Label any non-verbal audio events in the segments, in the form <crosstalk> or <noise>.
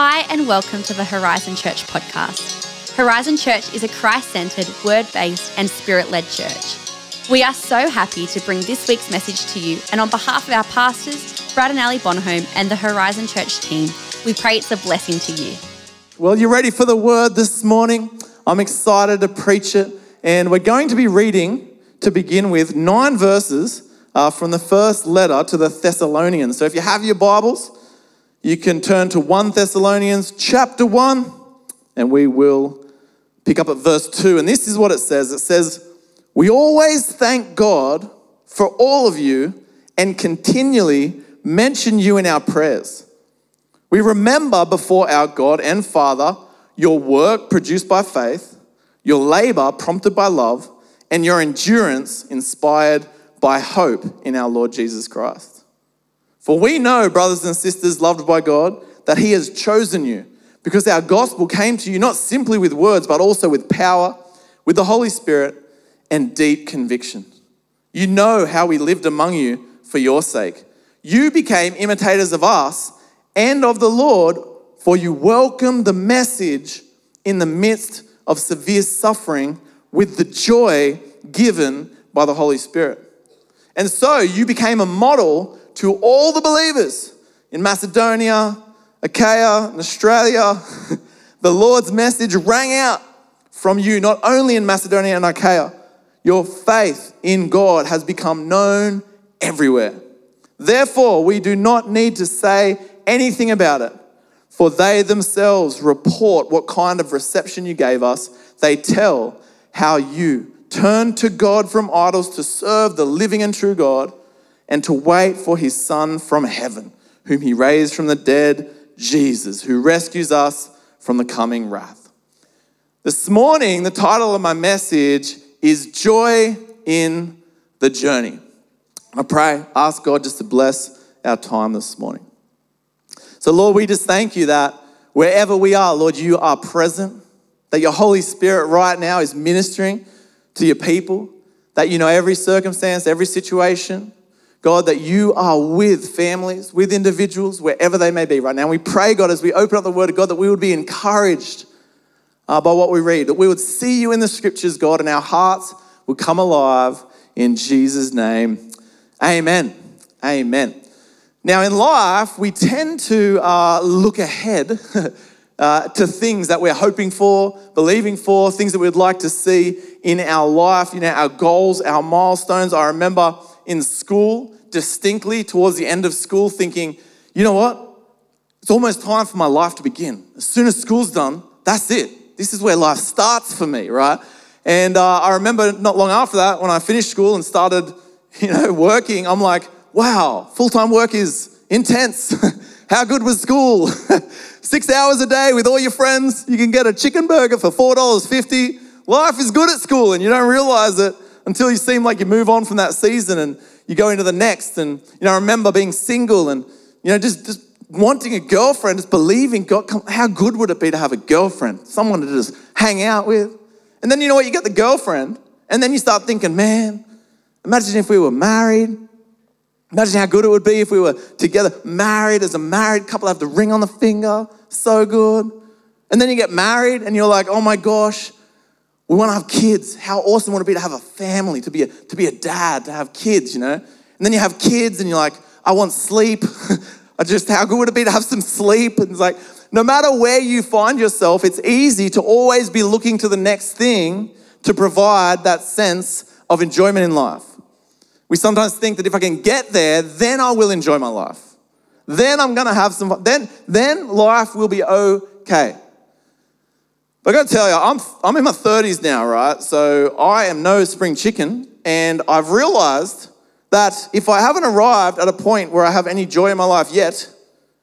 Hi, and welcome to the Horizon Church podcast. Horizon Church is a Christ centered, word based, and spirit led church. We are so happy to bring this week's message to you, and on behalf of our pastors, Brad and Ali Bonholm, and the Horizon Church team, we pray it's a blessing to you. Well, you ready for the word this morning? I'm excited to preach it, and we're going to be reading to begin with nine verses uh, from the first letter to the Thessalonians. So if you have your Bibles, you can turn to 1 Thessalonians chapter 1, and we will pick up at verse 2. And this is what it says it says, We always thank God for all of you and continually mention you in our prayers. We remember before our God and Father your work produced by faith, your labor prompted by love, and your endurance inspired by hope in our Lord Jesus Christ. For we know, brothers and sisters loved by God, that He has chosen you because our gospel came to you not simply with words, but also with power, with the Holy Spirit, and deep conviction. You know how we lived among you for your sake. You became imitators of us and of the Lord, for you welcomed the message in the midst of severe suffering with the joy given by the Holy Spirit. And so you became a model to all the believers in Macedonia, Achaia, and Australia. <laughs> the Lord's message rang out from you, not only in Macedonia and Achaia. Your faith in God has become known everywhere. Therefore, we do not need to say anything about it, for they themselves report what kind of reception you gave us. They tell how you turned to God from idols to serve the living and true God and to wait for his Son from heaven, whom he raised from the dead, Jesus, who rescues us from the coming wrath. This morning, the title of my message is Joy in the Journey. I pray, ask God just to bless our time this morning. So, Lord, we just thank you that wherever we are, Lord, you are present, that your Holy Spirit right now is ministering to your people, that you know every circumstance, every situation. God, that you are with families, with individuals, wherever they may be right now. We pray, God, as we open up the Word of God, that we would be encouraged uh, by what we read, that we would see you in the Scriptures, God, and our hearts would come alive in Jesus' name. Amen. Amen. Now, in life, we tend to uh, look ahead <laughs> uh, to things that we're hoping for, believing for, things that we'd like to see in our life, you know, our goals, our milestones. I remember in school, distinctly towards the end of school, thinking, you know what? It's almost time for my life to begin. As soon as school's done, that's it. This is where life starts for me, right? And uh, I remember not long after that, when I finished school and started, <laughs> you know, working, I'm like, wow, full time work is intense. <laughs> How good was school? <laughs> Six hours a day with all your friends. You can get a chicken burger for $4.50. Life is good at school, and you don't realize it until you seem like you move on from that season and you go into the next. And, you know, I remember being single and, you know, just, just wanting a girlfriend, just believing God, how good would it be to have a girlfriend, someone to just hang out with? And then, you know what, you get the girlfriend, and then you start thinking, man, imagine if we were married. Imagine how good it would be if we were together, married as a married couple, have the ring on the finger. So good. And then you get married and you're like, oh my gosh, we want to have kids. How awesome would it be to have a family, to be a, to be a dad, to have kids, you know? And then you have kids and you're like, I want sleep. <laughs> I just, how good would it be to have some sleep? And it's like, no matter where you find yourself, it's easy to always be looking to the next thing to provide that sense of enjoyment in life. We sometimes think that if I can get there, then I will enjoy my life. Then I'm gonna have some, then, then life will be okay. I gotta tell you, I'm, I'm in my 30s now, right? So I am no spring chicken, and I've realized that if I haven't arrived at a point where I have any joy in my life yet,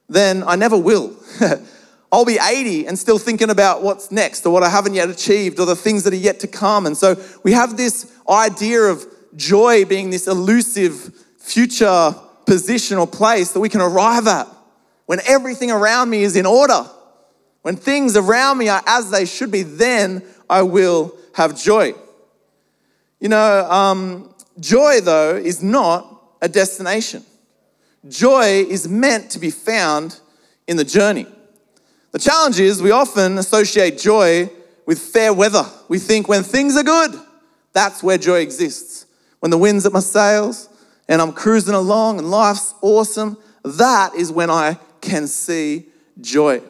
then I never will. <laughs> I'll be 80 and still thinking about what's next or what I haven't yet achieved or the things that are yet to come. And so we have this idea of joy being this elusive future position or place that we can arrive at when everything around me is in order. When things around me are as they should be, then I will have joy. You know, um, joy, though, is not a destination. Joy is meant to be found in the journey. The challenge is we often associate joy with fair weather. We think when things are good, that's where joy exists. When the wind's at my sails and I'm cruising along and life's awesome, that is when I can see joy.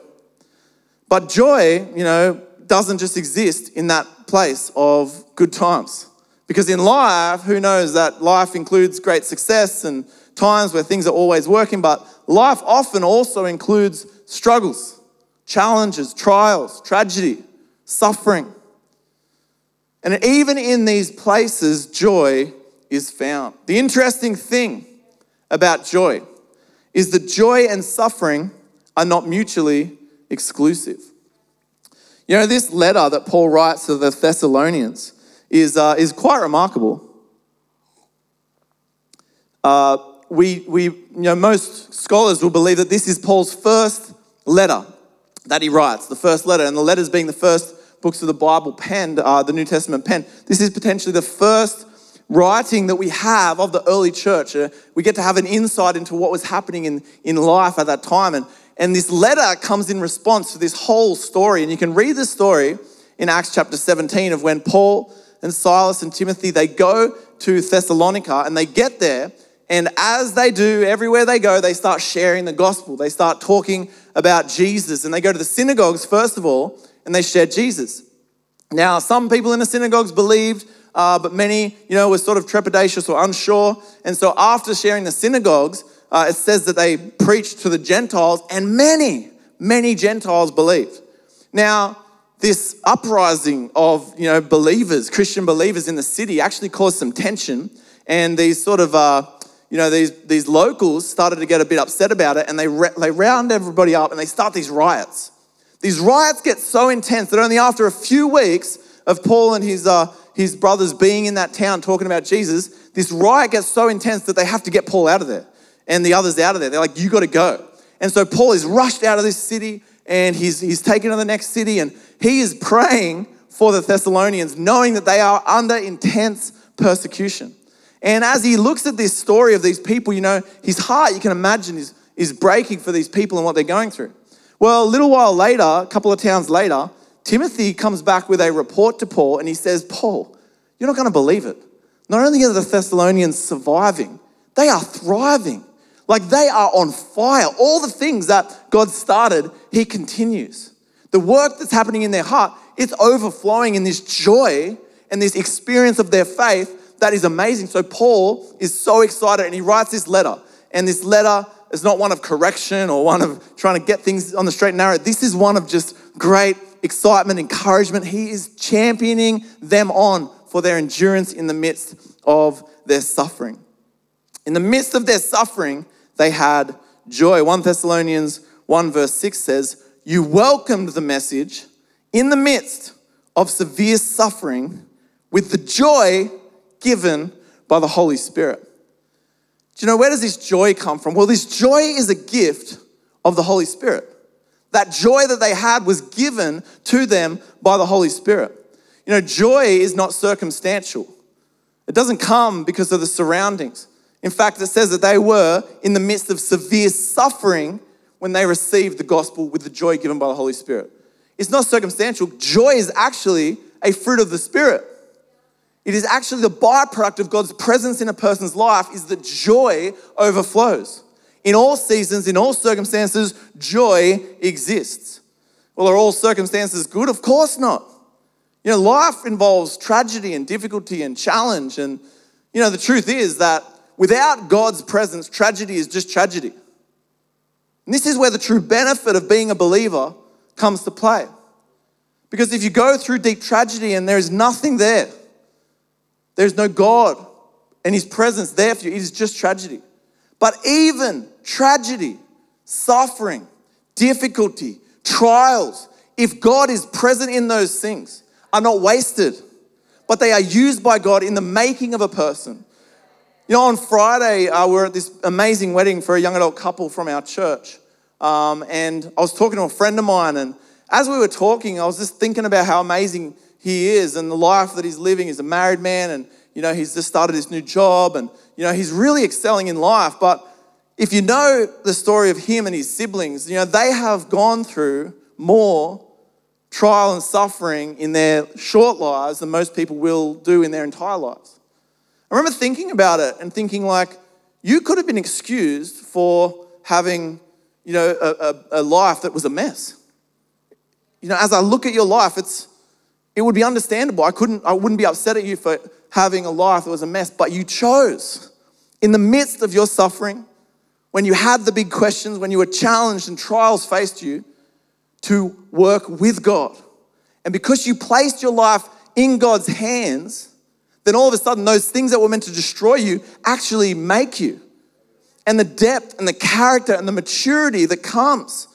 But joy, you know, doesn't just exist in that place of good times. Because in life, who knows that life includes great success and times where things are always working, but life often also includes struggles, challenges, trials, tragedy, suffering. And even in these places, joy is found. The interesting thing about joy is that joy and suffering are not mutually exclusive. You know, this letter that Paul writes to the Thessalonians is, uh, is quite remarkable. Uh, we, we, you know, most scholars will believe that this is Paul's first letter that he writes, the first letter, and the letters being the first books of the Bible penned, uh, the New Testament penned. This is potentially the first writing that we have of the early church. Uh, we get to have an insight into what was happening in, in life at that time. And, and this letter comes in response to this whole story. And you can read the story in Acts chapter 17 of when Paul and Silas and Timothy, they go to Thessalonica and they get there. And as they do, everywhere they go, they start sharing the gospel. They start talking about Jesus. And they go to the synagogues, first of all, and they share Jesus. Now, some people in the synagogues believed uh, but many, you know, were sort of trepidatious or unsure. And so after sharing the synagogues, uh, it says that they preached to the Gentiles, and many, many Gentiles believed. Now, this uprising of, you know, believers, Christian believers in the city actually caused some tension, and these sort of, uh, you know, these, these locals started to get a bit upset about it, and they, they round everybody up and they start these riots. These riots get so intense that only after a few weeks of Paul and his, uh, his brothers being in that town talking about Jesus, this riot gets so intense that they have to get Paul out of there and the others out of there. They're like, you got to go. And so Paul is rushed out of this city and he's, he's taken to the next city and he is praying for the Thessalonians, knowing that they are under intense persecution. And as he looks at this story of these people, you know, his heart, you can imagine, is, is breaking for these people and what they're going through. Well, a little while later, a couple of towns later, Timothy comes back with a report to Paul and he says, Paul, you're not going to believe it. Not only are the Thessalonians surviving, they are thriving. Like they are on fire. All the things that God started, He continues. The work that's happening in their heart, it's overflowing in this joy and this experience of their faith that is amazing. So Paul is so excited and he writes this letter. And this letter is not one of correction or one of trying to get things on the straight and narrow. This is one of just great excitement, encouragement. He is championing them on for their endurance in the midst of their suffering. In the midst of their suffering, they had joy. 1 Thessalonians 1 verse 6 says, You welcomed the message in the midst of severe suffering with the joy given by the Holy Spirit. Do you know where does this joy come from? Well, this joy is a gift of the Holy Spirit. That joy that they had was given to them by the Holy Spirit. You know, joy is not circumstantial, it doesn't come because of the surroundings. In fact, it says that they were in the midst of severe suffering when they received the gospel with the joy given by the Holy Spirit. It's not circumstantial. Joy is actually a fruit of the Spirit. It is actually the byproduct of God's presence in a person's life is that joy overflows. In all seasons, in all circumstances, joy exists. Well, are all circumstances good? Of course not. You know, life involves tragedy and difficulty and challenge. And, you know, the truth is that without God's presence, tragedy is just tragedy. And this is where the true benefit of being a believer comes to play. Because if you go through deep tragedy and there is nothing there, there's no God and His presence there for you, it is just tragedy. But even tragedy, suffering, difficulty, trials, if God is present in those things, are not wasted, but they are used by God in the making of a person. You know, on Friday, uh, we are at this amazing wedding for a young adult couple from our church. Um, and I was talking to a friend of mine, and as we were talking, I was just thinking about how amazing he is and the life that he's living. He's a married man, and, you know, he's just started his new job, and, you know, he's really excelling in life. But if you know the story of him and his siblings, you know, they have gone through more trial and suffering in their short lives than most people will do in their entire lives. I remember thinking about it and thinking, like, you could have been excused for having, you know, a, a, a life that was a mess. You know, as I look at your life, it's it would be understandable. I couldn't, I wouldn't be upset at you for having a life that was a mess, but you chose in the midst of your suffering, when you had the big questions, when you were challenged and trials faced you, to work with God. And because you placed your life in God's hands, then all of a sudden those things that were meant to destroy you actually make you. And the depth and the character and the maturity that comes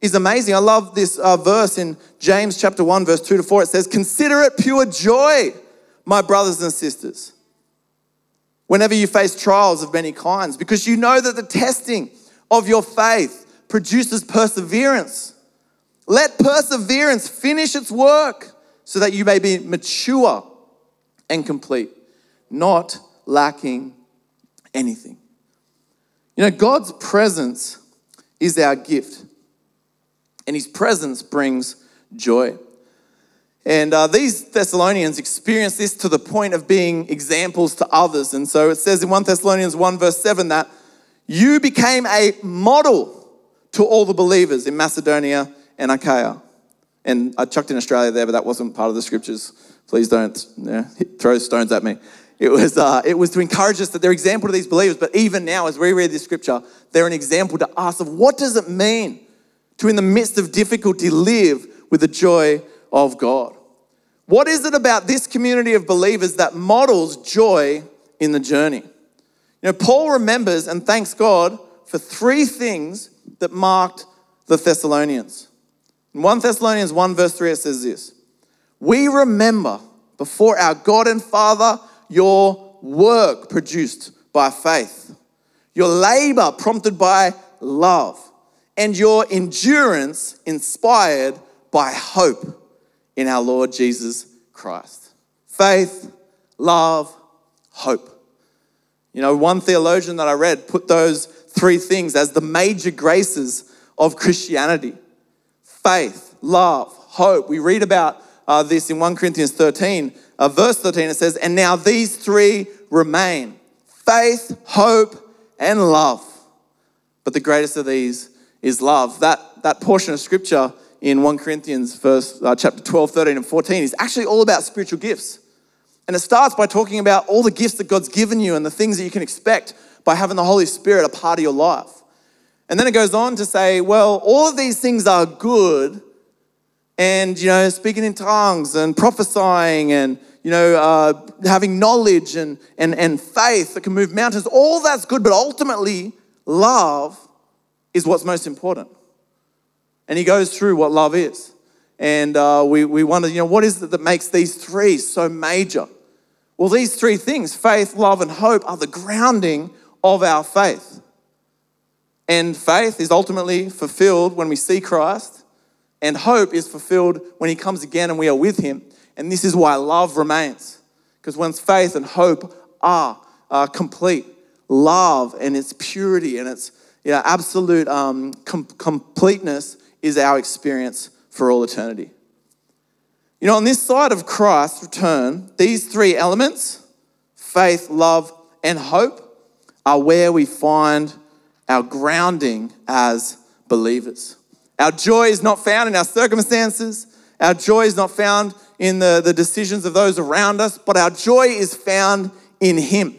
is amazing. I love this uh, verse in James chapter 1, verse 2 to 4. It says, Consider it pure joy, my brothers and sisters, whenever you face trials of many kinds, because you know that the testing of your faith produces perseverance. Let perseverance finish its work so that you may be mature and complete, not lacking anything. You know, God's presence is our gift and his presence brings joy. And uh, these Thessalonians experienced this to the point of being examples to others. And so it says in 1 Thessalonians 1, verse 7, that you became a model to all the believers in Macedonia and Achaia. And I chucked in Australia there, but that wasn't part of the scriptures. Please don't yeah, throw stones at me. It was, uh, it was to encourage us that they're example to these believers, but even now, as we read this scripture, they're an example to us of what does it mean to, in the midst of difficulty, live with the joy of God. What is it about this community of believers that models joy in the journey? You know, Paul remembers and thanks God for three things that marked the Thessalonians. In 1 Thessalonians 1, verse 3, it says this We remember before our God and Father your work produced by faith, your labor prompted by love and your endurance inspired by hope in our Lord Jesus Christ. Faith, love, hope. You know, one theologian that I read put those three things as the major graces of Christianity faith, love, hope. We read about uh, this in 1 Corinthians 13, uh, verse 13. It says, And now these three remain faith, hope, and love. But the greatest of these is love. That, that portion of scripture in 1 Corinthians verse, uh, chapter 12, 13, and 14 is actually all about spiritual gifts. And it starts by talking about all the gifts that God's given you and the things that you can expect by having the Holy Spirit a part of your life. And then it goes on to say, well, all of these things are good. And, you know, speaking in tongues and prophesying and, you know, uh, having knowledge and, and, and faith that can move mountains, all that's good. But ultimately, love is what's most important. And he goes through what love is. And uh, we, we wonder, you know, what is it that makes these three so major? Well, these three things faith, love, and hope are the grounding of our faith. And faith is ultimately fulfilled when we see Christ, and hope is fulfilled when he comes again and we are with him. And this is why love remains. Because once faith and hope are, are complete, love and its purity and its you know, absolute um, com- completeness is our experience for all eternity. You know, on this side of Christ's return, these three elements faith, love, and hope are where we find our grounding as believers. Our joy is not found in our circumstances, our joy is not found in the, the decisions of those around us, but our joy is found in Him.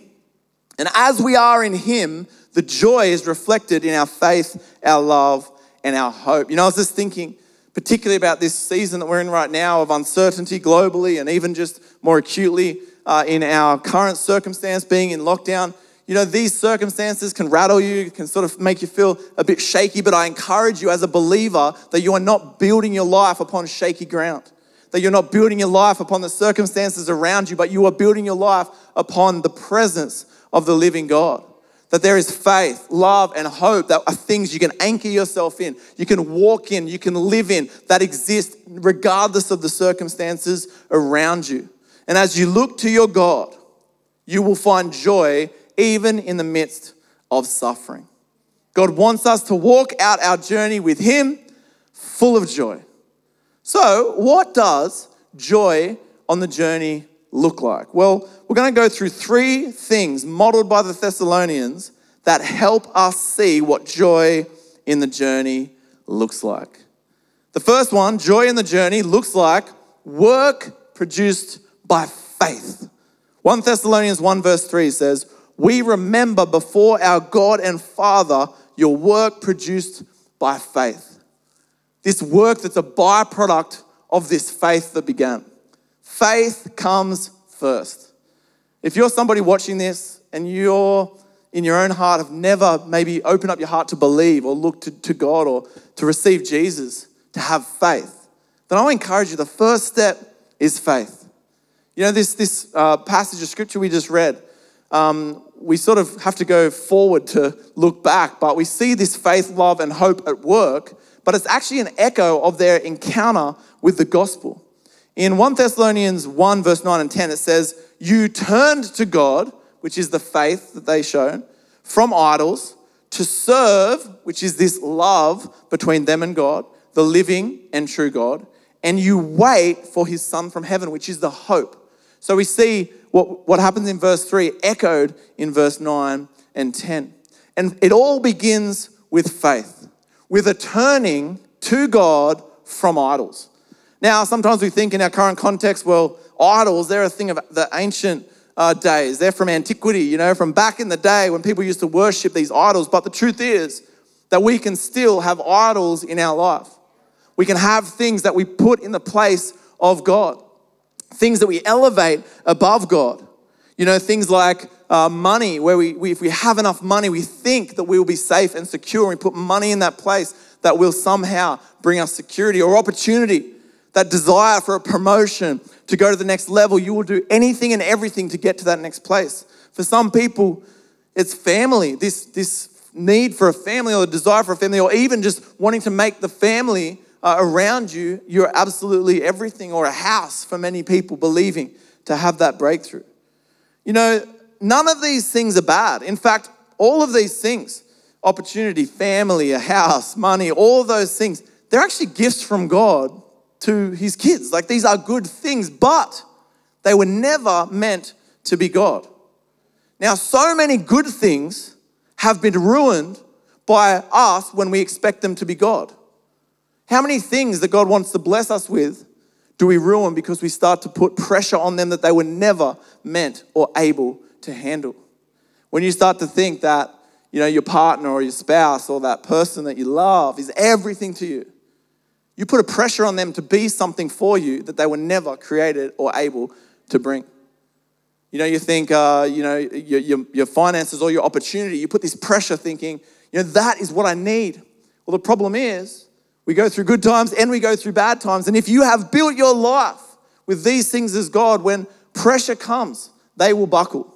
And as we are in Him, the joy is reflected in our faith, our love, and our hope. You know, I was just thinking, particularly about this season that we're in right now of uncertainty globally and even just more acutely uh, in our current circumstance, being in lockdown. You know, these circumstances can rattle you, can sort of make you feel a bit shaky, but I encourage you as a believer that you are not building your life upon shaky ground. That you're not building your life upon the circumstances around you, but you are building your life upon the presence of the living God that there is faith, love, and hope that are things you can anchor yourself in, you can walk in, you can live in, that exist regardless of the circumstances around you. And as you look to your God, you will find joy even in the midst of suffering. God wants us to walk out our journey with Him, full of joy. So, what does joy on the journey look like? Well, we're going to go through three things modeled by the Thessalonians that help us see what joy in the journey looks like. The first one, joy in the journey, looks like work produced by faith. 1 Thessalonians 1, verse 3 says, We remember before our God and Father your work produced by faith. This work that's a byproduct of this faith that began. Faith comes first. If you're somebody watching this and you're in your own heart have never maybe opened up your heart to believe or look to, to God or to receive Jesus, to have faith, then I encourage you the first step is faith. You know, this, this uh, passage of scripture we just read, um, we sort of have to go forward to look back, but we see this faith, love, and hope at work, but it's actually an echo of their encounter with the gospel. In 1 Thessalonians 1, verse 9 and 10, it says, You turned to God, which is the faith that they shown, from idols to serve, which is this love between them and God, the living and true God, and you wait for his Son from heaven, which is the hope. So we see what, what happens in verse 3 echoed in verse 9 and 10. And it all begins with faith, with a turning to God from idols. Now, sometimes we think in our current context, well, idols, they're a thing of the ancient uh, days. They're from antiquity, you know, from back in the day when people used to worship these idols. But the truth is that we can still have idols in our life. We can have things that we put in the place of God, things that we elevate above God. You know, things like uh, money, where we, we, if we have enough money, we think that we will be safe and secure. And we put money in that place that will somehow bring us security or opportunity, that desire for a promotion to go to the next level. You will do anything and everything to get to that next place. For some people, it's family, this, this need for a family or the desire for a family, or even just wanting to make the family uh, around you, you're absolutely everything, or a house for many people believing to have that breakthrough. You know, none of these things are bad. In fact, all of these things opportunity, family, a house, money, all those things they're actually gifts from God to his kids. Like these are good things, but they were never meant to be God. Now, so many good things have been ruined by us when we expect them to be God. How many things that God wants to bless us with do we ruin because we start to put pressure on them that they were never meant or able to handle? When you start to think that, you know, your partner or your spouse or that person that you love is everything to you, you put a pressure on them to be something for you that they were never created or able to bring. You know, you think, uh, you know, your, your, your finances or your opportunity, you put this pressure thinking, you know, that is what I need. Well, the problem is, we go through good times and we go through bad times. And if you have built your life with these things as God, when pressure comes, they will buckle.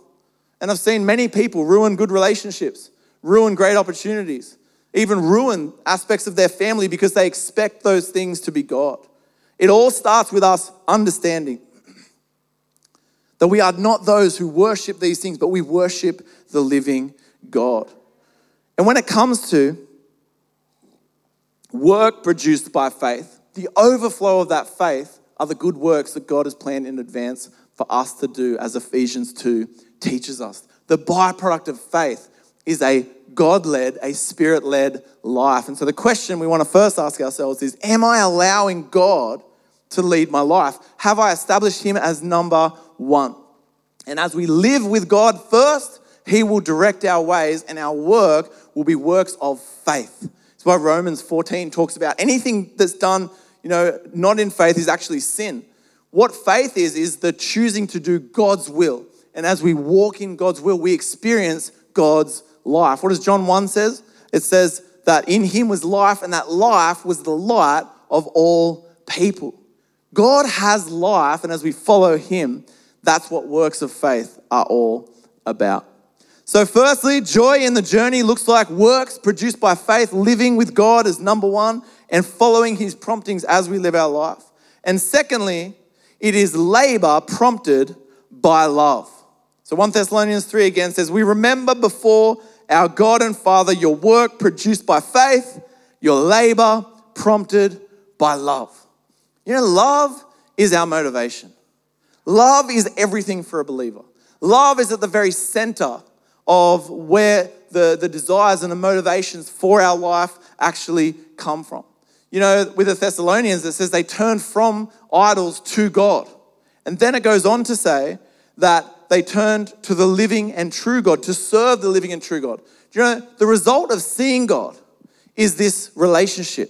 And I've seen many people ruin good relationships, ruin great opportunities, even ruin aspects of their family because they expect those things to be God. It all starts with us understanding <clears throat> that we are not those who worship these things, but we worship the living God. And when it comes to work produced by faith, the overflow of that faith are the good works that God has planned in advance for us to do, as Ephesians 2 teaches us. The byproduct of faith is a God led, a spirit led life. And so the question we want to first ask ourselves is Am I allowing God to lead my life? Have I established Him as number one? And as we live with God first, He will direct our ways, and our work will be works of faith. That's why Romans 14 talks about anything that's done, you know, not in faith is actually sin. What faith is, is the choosing to do God's will. And as we walk in God's will, we experience God's life. What does John 1 says? It says that in him was life, and that life was the light of all people. God has life, and as we follow him, that's what works of faith are all about. So, firstly, joy in the journey looks like works produced by faith, living with God as number one, and following his promptings as we live our life. And secondly, it is labor prompted by love. So 1 Thessalonians 3 again says, We remember before our God and Father your work produced by faith, your labor prompted by love. You know, love is our motivation. Love is everything for a believer. Love is at the very center of where the, the desires and the motivations for our life actually come from. You know, with the Thessalonians, it says they turned from idols to God. And then it goes on to say that they turned to the living and true God, to serve the living and true God. Do you know, the result of seeing God is this relationship,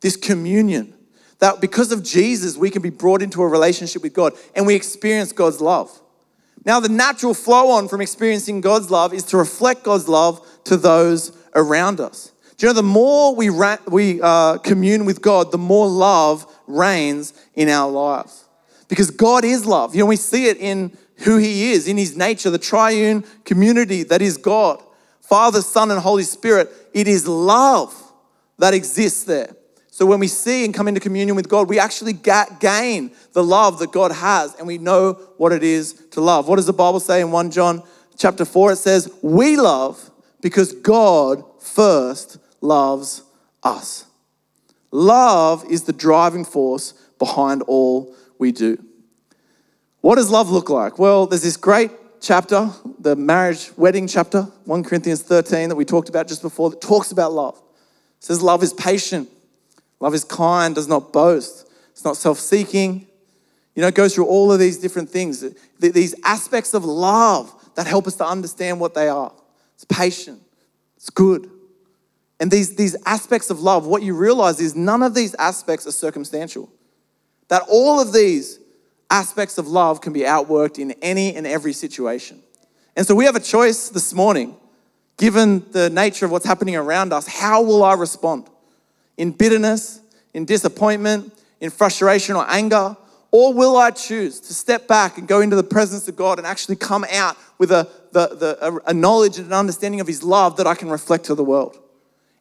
this communion. That because of Jesus, we can be brought into a relationship with God and we experience God's love. Now, the natural flow on from experiencing God's love is to reflect God's love to those around us. Do you know, the more we, ra- we uh, commune with God, the more love reigns in our lives. Because God is love. You know, we see it in who He is, in His nature, the triune community that is God. Father, Son, and Holy Spirit. It is love that exists there. So when we see and come into communion with God, we actually gain the love that God has and we know what it is to love. What does the Bible say in 1 John chapter 4? It says, We love because God first loves us. Love is the driving force behind all we do. What does love look like? Well, there's this great chapter, the marriage wedding chapter, 1 Corinthians 13, that we talked about just before, that talks about love. It says, Love is patient, love is kind, does not boast, it's not self seeking. You know, it goes through all of these different things, these aspects of love that help us to understand what they are. It's patient, it's good, and these, these aspects of love, what you realize is none of these aspects are circumstantial. That all of these aspects of love can be outworked in any and every situation. And so we have a choice this morning, given the nature of what's happening around us. How will I respond? In bitterness, in disappointment, in frustration or anger? Or will I choose to step back and go into the presence of God and actually come out with a, the, the, a knowledge and an understanding of His love that I can reflect to the world?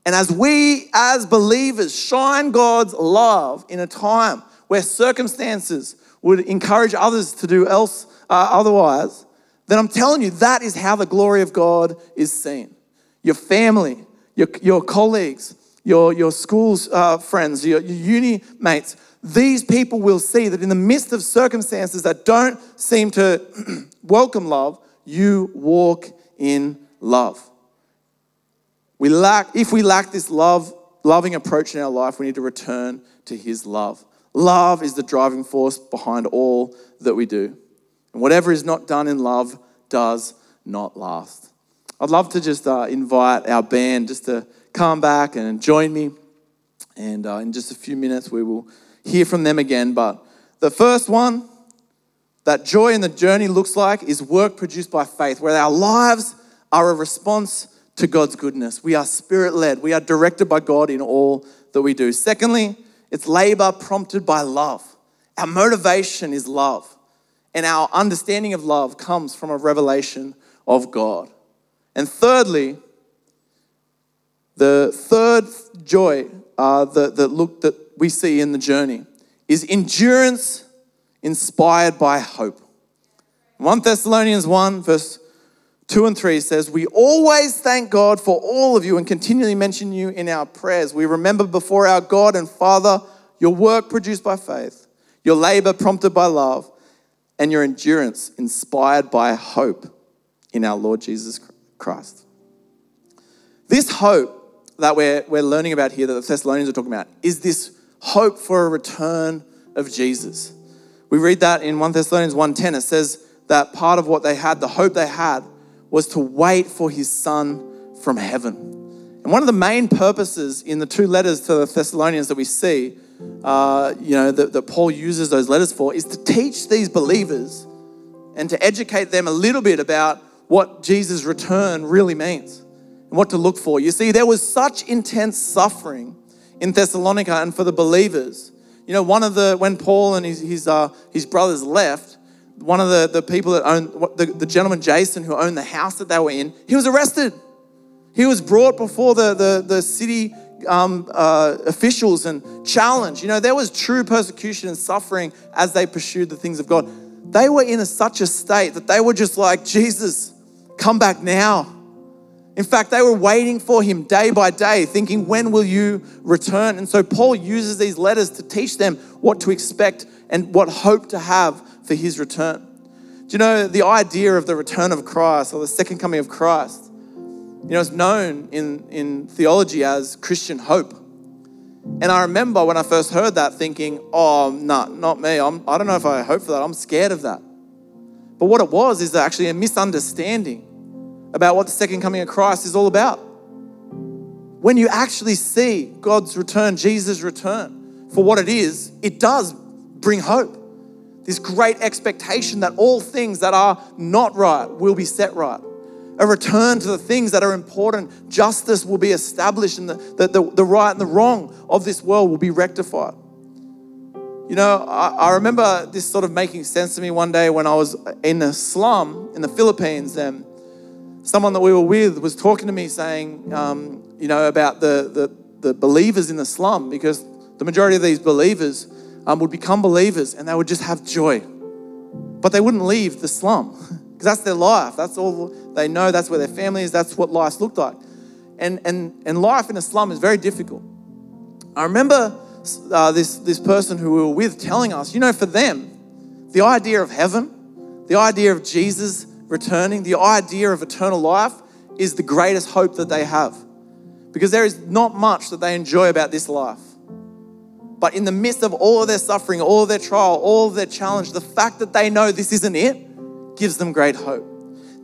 And as we, as believers, shine God's love in a time where circumstances would encourage others to do else uh, otherwise, then I'm telling you, that is how the glory of God is seen. Your family, your, your colleagues, your, your school's uh, friends, your, your uni mates, these people will see that in the midst of circumstances that don't seem to <clears throat> welcome love, you walk in love. We lack, if we lack this love, loving approach in our life, we need to return to His love. Love is the driving force behind all that we do. And whatever is not done in love does not last. I'd love to just uh, invite our band just to come back and join me. And uh, in just a few minutes, we will hear from them again. But the first one that joy in the journey looks like is work produced by faith, where our lives are a response to God's goodness. We are spirit led, we are directed by God in all that we do. Secondly, it's labor prompted by love. Our motivation is love, and our understanding of love comes from a revelation of God. And thirdly, the third joy uh, that, that look that we see in the journey is endurance inspired by hope. 1 Thessalonians 1, verse 2 and 3 says, We always thank God for all of you and continually mention you in our prayers. We remember before our God and Father your work produced by faith, your labor prompted by love, and your endurance inspired by hope in our Lord Jesus Christ. This hope that we're, we're learning about here, that the Thessalonians are talking about, is this hope for a return of Jesus. We read that in 1 Thessalonians 1:10. It says that part of what they had, the hope they had, was to wait for his son from heaven. And one of the main purposes in the two letters to the Thessalonians that we see, uh, you know, that, that Paul uses those letters for, is to teach these believers and to educate them a little bit about what Jesus' return really means what to look for. You see, there was such intense suffering in Thessalonica and for the believers. You know, one of the, when Paul and his, his, uh, his brothers left, one of the, the people that owned, the, the gentleman Jason who owned the house that they were in, he was arrested. He was brought before the, the, the city um, uh, officials and challenged. You know, there was true persecution and suffering as they pursued the things of God. They were in a, such a state that they were just like, Jesus, come back now. In fact, they were waiting for him day by day, thinking, When will you return? And so Paul uses these letters to teach them what to expect and what hope to have for his return. Do you know the idea of the return of Christ or the second coming of Christ? You know, it's known in, in theology as Christian hope. And I remember when I first heard that thinking, oh, no, nah, not me. I'm, I don't know if I hope for that. I'm scared of that. But what it was is actually a misunderstanding about what the second coming of Christ is all about. When you actually see God's return, Jesus' return, for what it is, it does bring hope. This great expectation that all things that are not right will be set right. A return to the things that are important. Justice will be established, and the, the, the, the right and the wrong of this world will be rectified. You know, I, I, remember this sort of making sense to me one day when I was in a slum in the Philippines, and someone that we were with was talking to me saying, um, you know, about the, the, the believers in the slum because the majority of these believers um, would become believers and they would just have joy. But they wouldn't leave the slum <laughs> because that's their life. That's all they know. That's where their family is. That's what life looked like. And, and, and life in a slum is very difficult. I remember uh, this, this person who we were with telling us, you know, for them, the idea of heaven, the idea of Jesus returning, the idea of eternal life is the greatest hope that they have. Because there is not much that they enjoy about this life. But in the midst of all of their suffering, all of their trial, all of their challenge, the fact that they know this isn't it gives them great hope.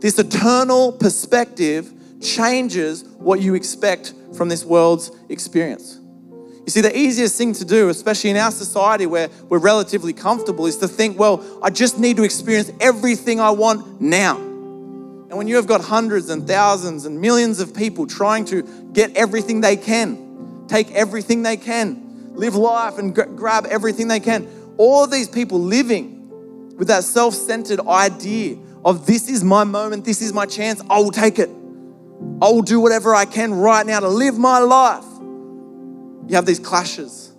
This eternal perspective changes what you expect from this world's experience. You see, the easiest thing to do, especially in our society where we're relatively comfortable, is to think, well, I just need to experience everything I want now. And when you have got hundreds and thousands and millions of people trying to get everything they can, take everything they can, live life and grab everything they can, all of these people living with that self centered idea of this is my moment, this is my chance, I will take it. I will do whatever I can right now to live my life. You have these clashes,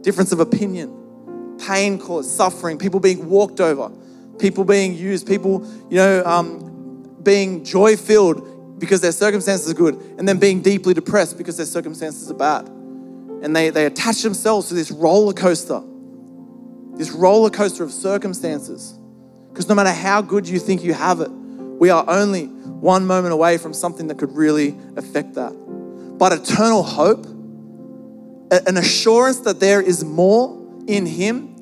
difference of opinion, pain caused, suffering, people being walked over, people being used, people, you know, um, being joy filled because their circumstances are good, and then being deeply depressed because their circumstances are bad. And they, they attach themselves to this roller coaster, this roller coaster of circumstances. Because no matter how good you think you have it, we are only one moment away from something that could really affect that. But eternal hope an assurance that there is more in Him,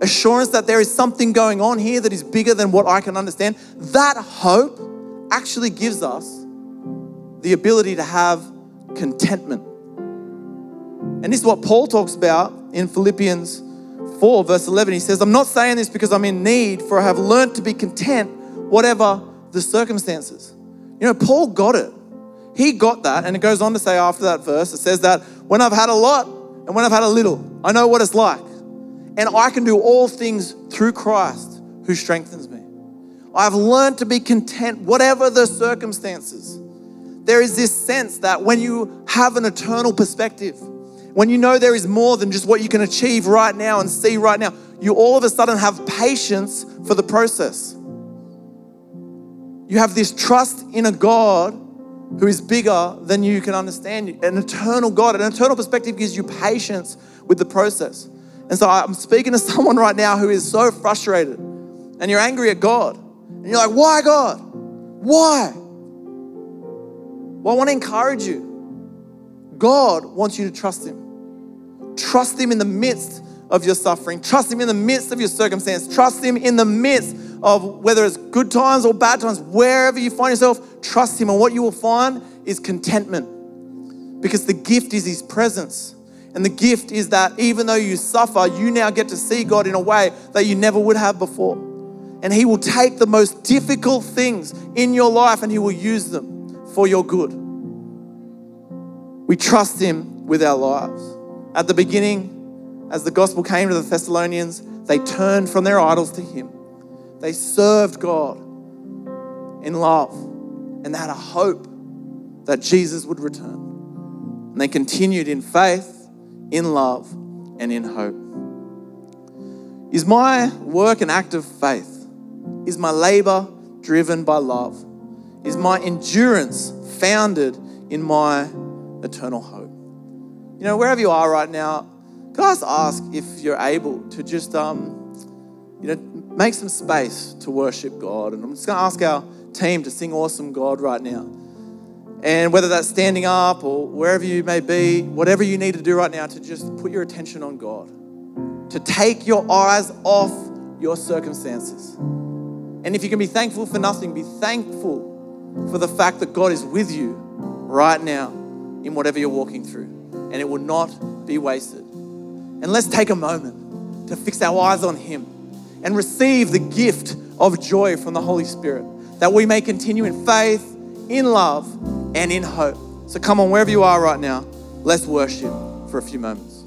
assurance that there is something going on here that is bigger than what I can understand, that hope actually gives us the ability to have contentment. And this is what Paul talks about in Philippians 4, verse 11. He says, I'm not saying this because I'm in need, for I have learned to be content, whatever the circumstances. You know, Paul got it. He got that. And it goes on to say after that verse, it says that when I've had a lot and when I've had a little, I know what it's like. And I can do all things through Christ who strengthens me. I've learned to be content, whatever the circumstances. There is this sense that when you have an eternal perspective, when you know there is more than just what you can achieve right now and see right now, you all of a sudden have patience for the process. You have this trust in a God who is bigger than you can understand. An eternal God, an eternal perspective gives you patience with the process. And so I'm speaking to <laughs> someone right now who is so frustrated and you're angry at God. And you're like, why, God? Why? Well, I want to encourage you. God wants you to trust Him. Trust Him in the midst of your suffering. Trust Him in the midst of your circumstance. Trust Him in the midst of whether it's good times or bad times, wherever you find yourself, trust Him. And what you will find is contentment because the gift is His presence. And the gift is that even though you suffer, you now get to see God in a way that you never would have before. And He will take the most difficult things in your life and He will use them for your good. We trust Him with our lives. At the beginning, as the gospel came to the Thessalonians, they turned from their idols to Him they served God in love and they had a hope that Jesus would return. And they continued in faith, in love, and in hope. Is my work an act of faith? Is my labor driven by love? Is my endurance founded in my eternal hope. You know, wherever you are right now, can I just ask if you're able to just, um, you know, make some space to worship God? And I'm just going to ask our team to sing Awesome God right now. And whether that's standing up or wherever you may be, whatever you need to do right now to just put your attention on God, to take your eyes off your circumstances. And if you can be thankful for nothing, be thankful for the fact that God is with you right now in whatever you're walking through. And it will not be wasted. And let's take a moment to fix our eyes on Him and receive the gift of joy from the Holy Spirit that we may continue in faith, in love, and in hope. So come on, wherever you are right now, let's worship for a few moments.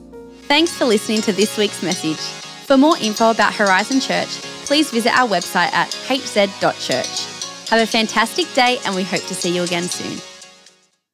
Thanks for listening to this week's message. For more info about Horizon Church, please visit our website at hz.church. Have a fantastic day, and we hope to see you again soon.